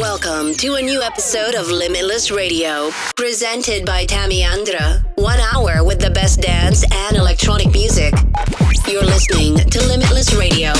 Welcome to a new episode of Limitless Radio, presented by Tammy Andre. One hour with the best dance and electronic music. You're listening to Limitless Radio.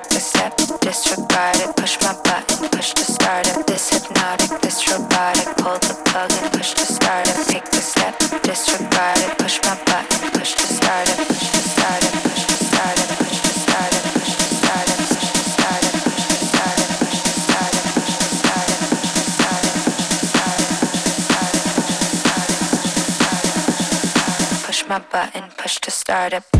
take the step, disregard it, push my button, push to start it. This hypnotic, this robotic, pull the plug and push to start it. Take the step, disregard it, push my button, push to start it, push to start it, push to start it, push to start it, push to start it, push to start it, push to start it, push to start it, push to start it, push to start it, push to start it, push to start it, push my button, push to start it.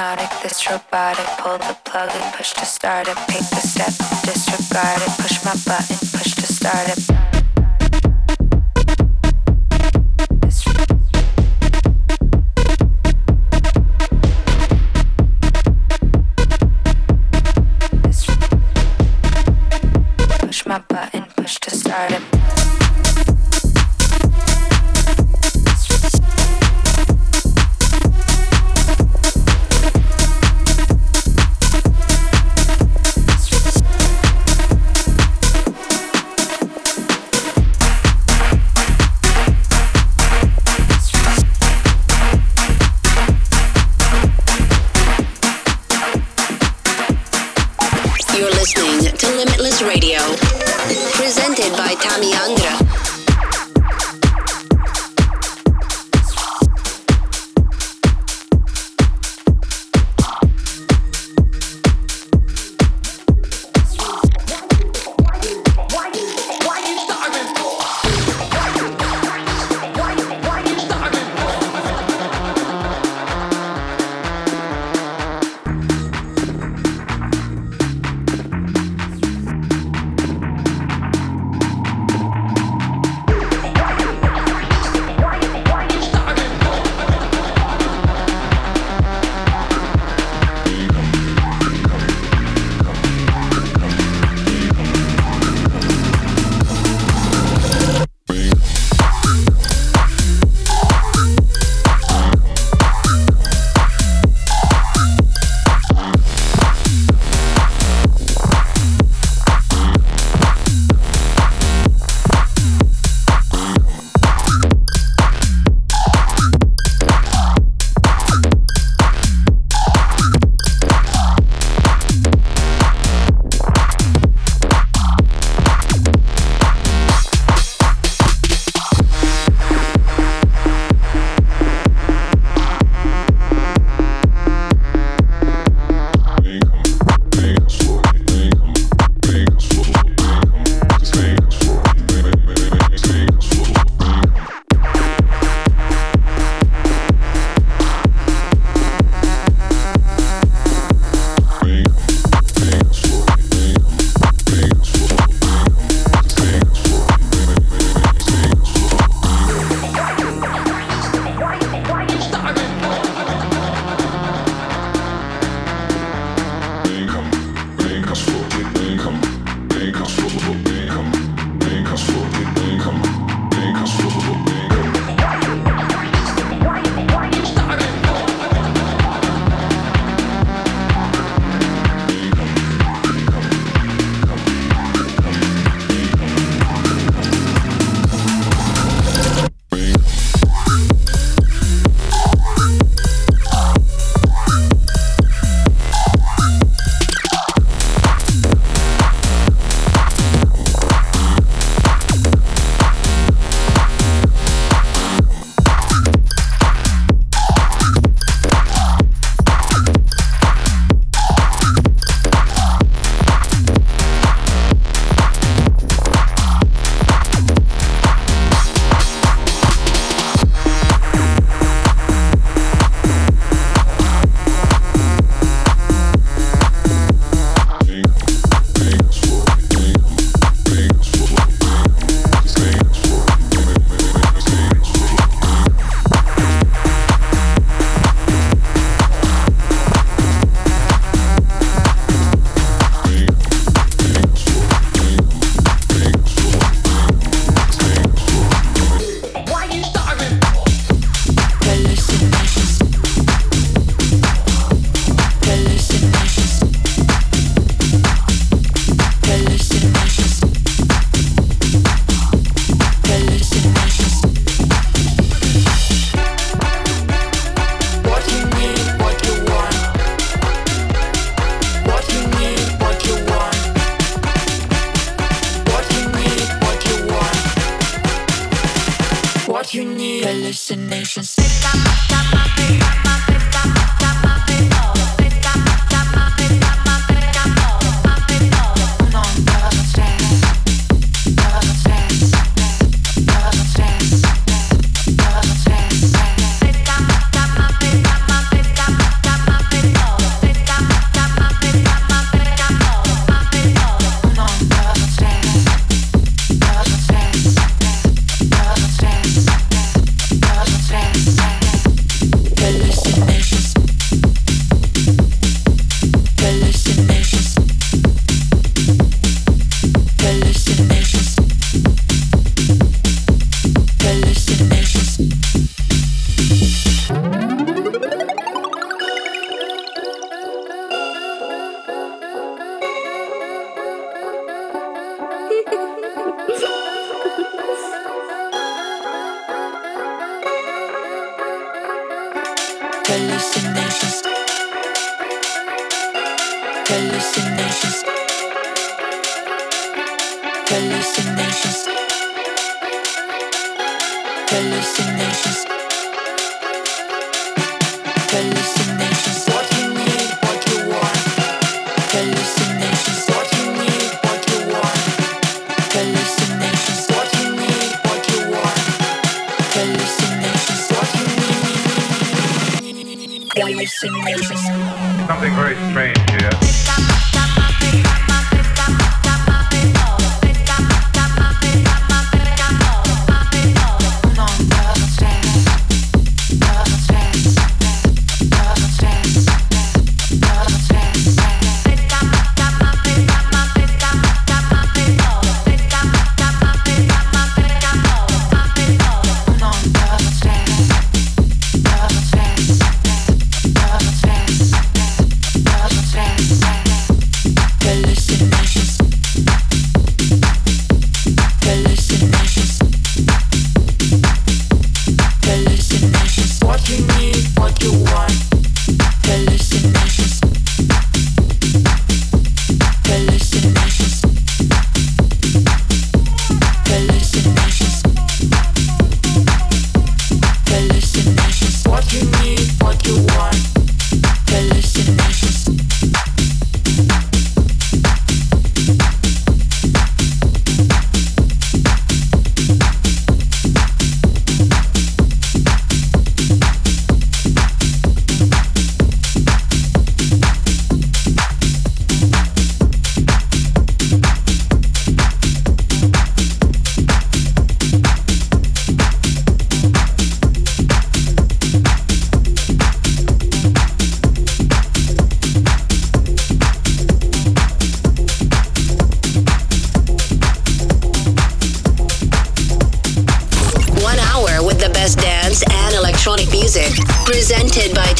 hypnotic, this robotic. Pull the plug and push to start it. Paint the step, disregard it. Push my button, push to start it.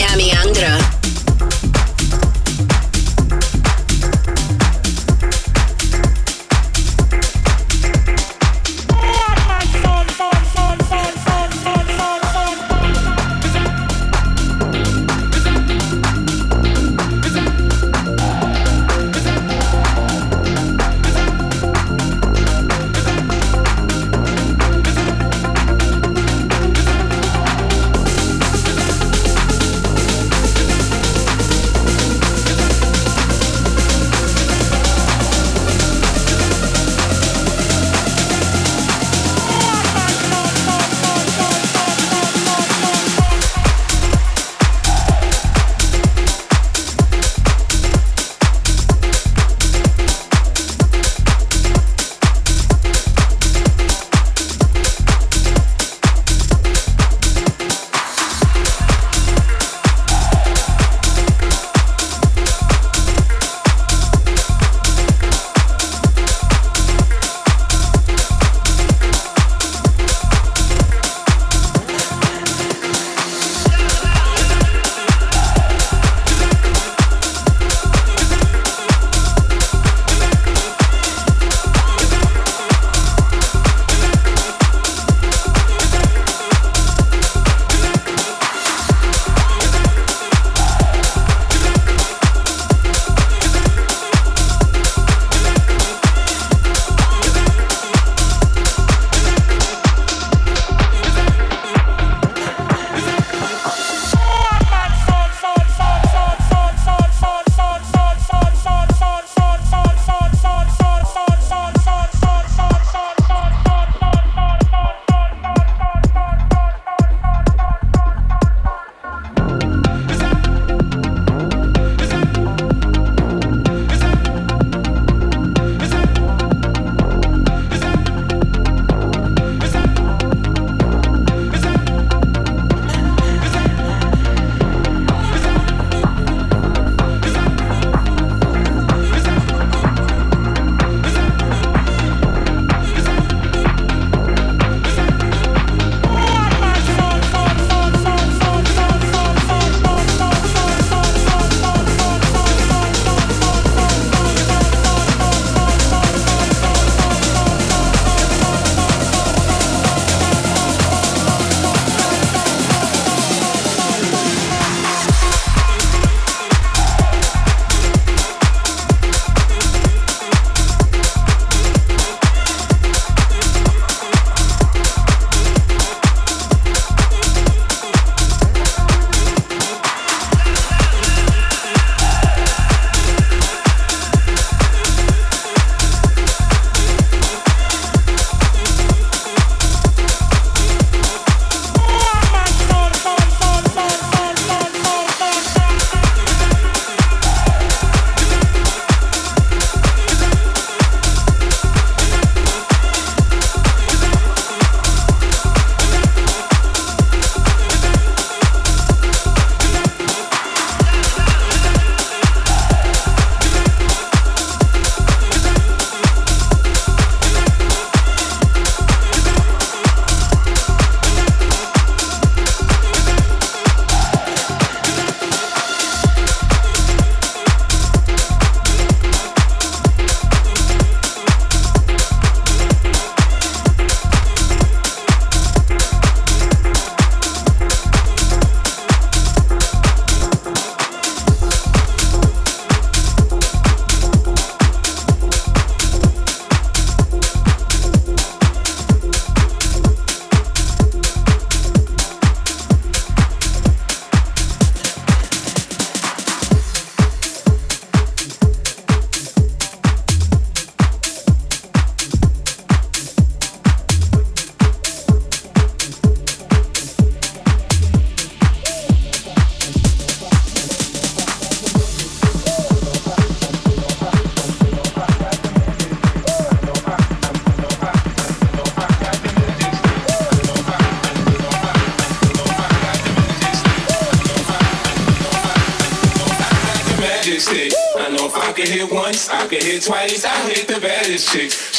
Tami Andra.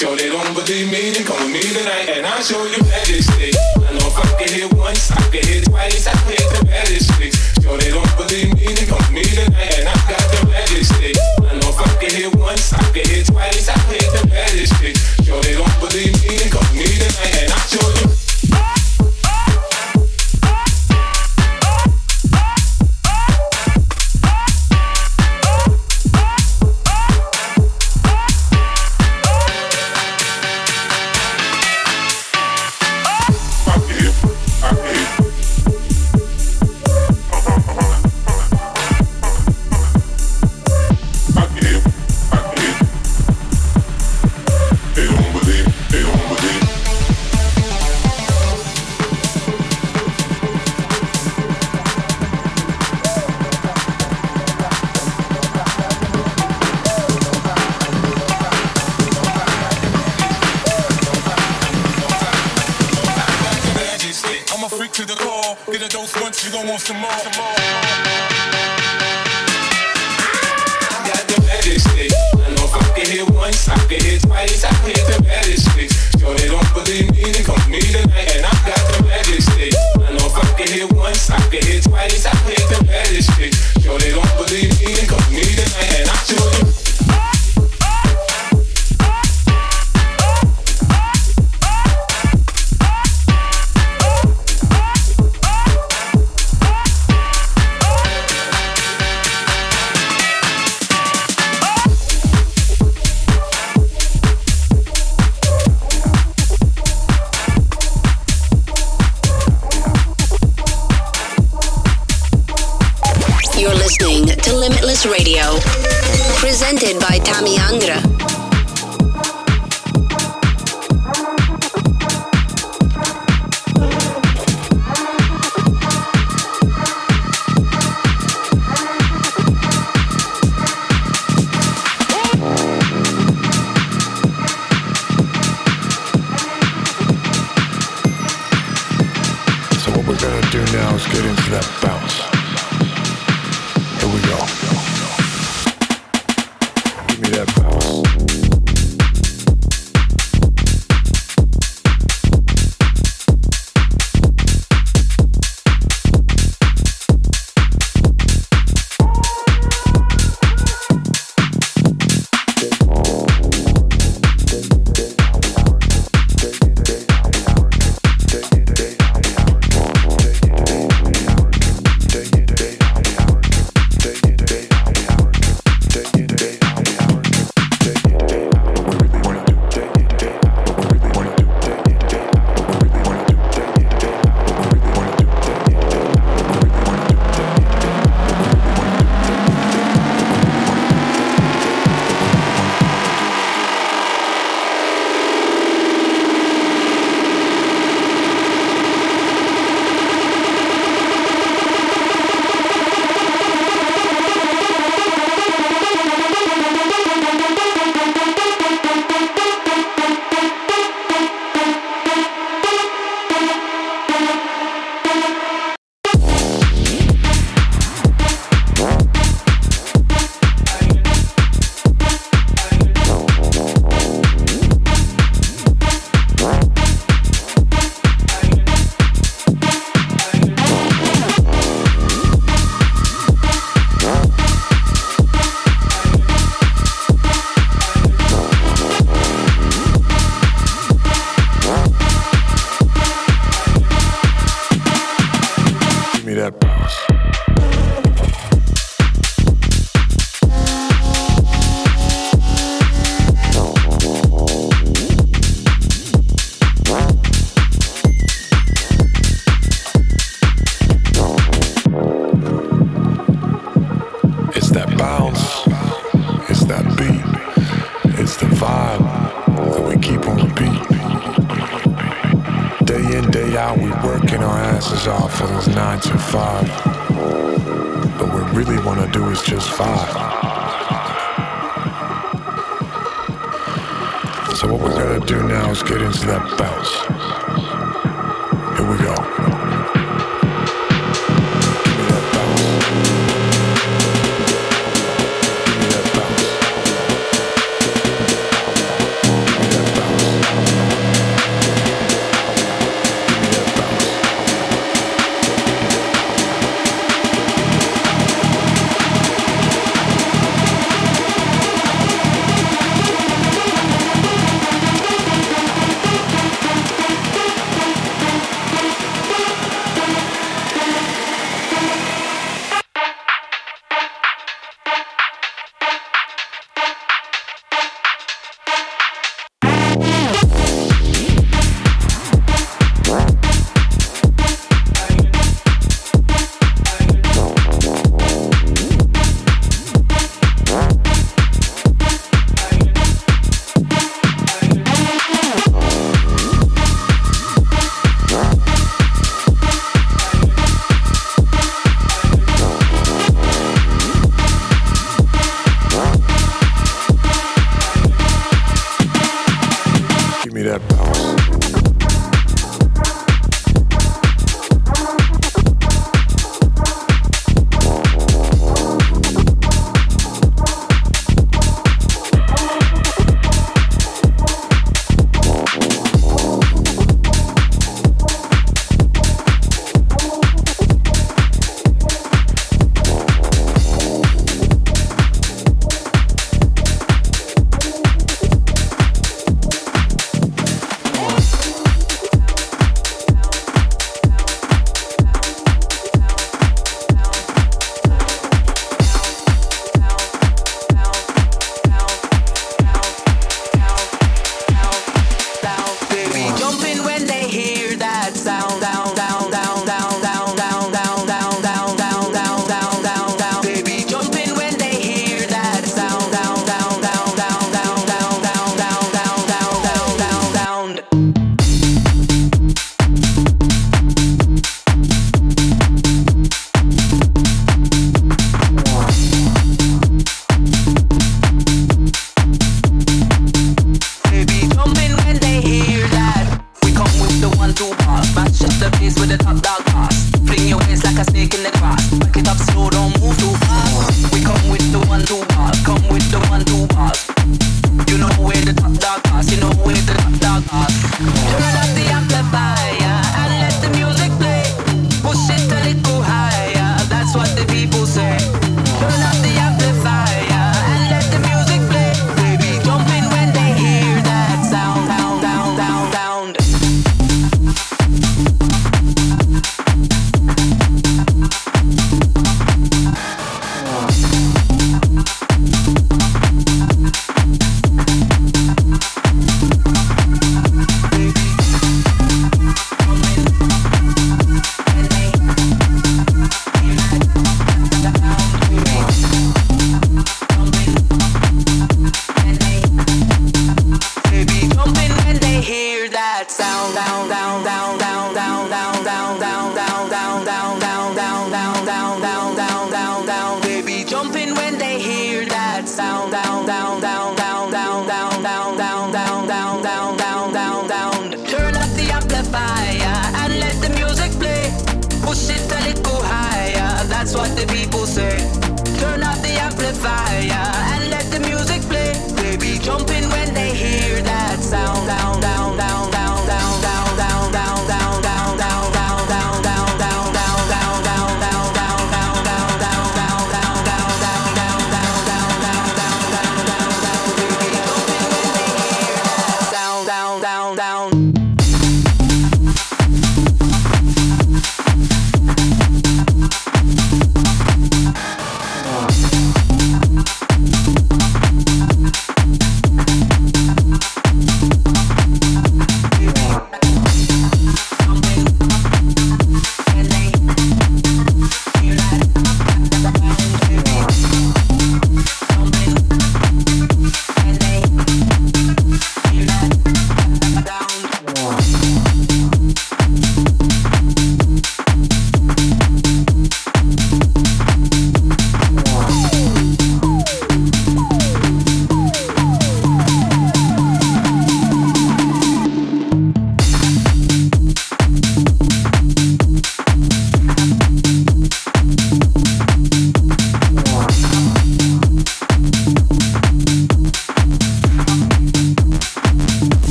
Sure they don't believe me, then come with me tonight and I'll show you magic stick. I know if I can hit once, I can hit twice. I hit the baddest chicks. Sure they don't believe me, then come with me tonight and I got the magic stick. I know if I can hit once, I can hit twice. I hit the baddest chicks. Sure they don't believe me, then come with me tonight and I'll show you.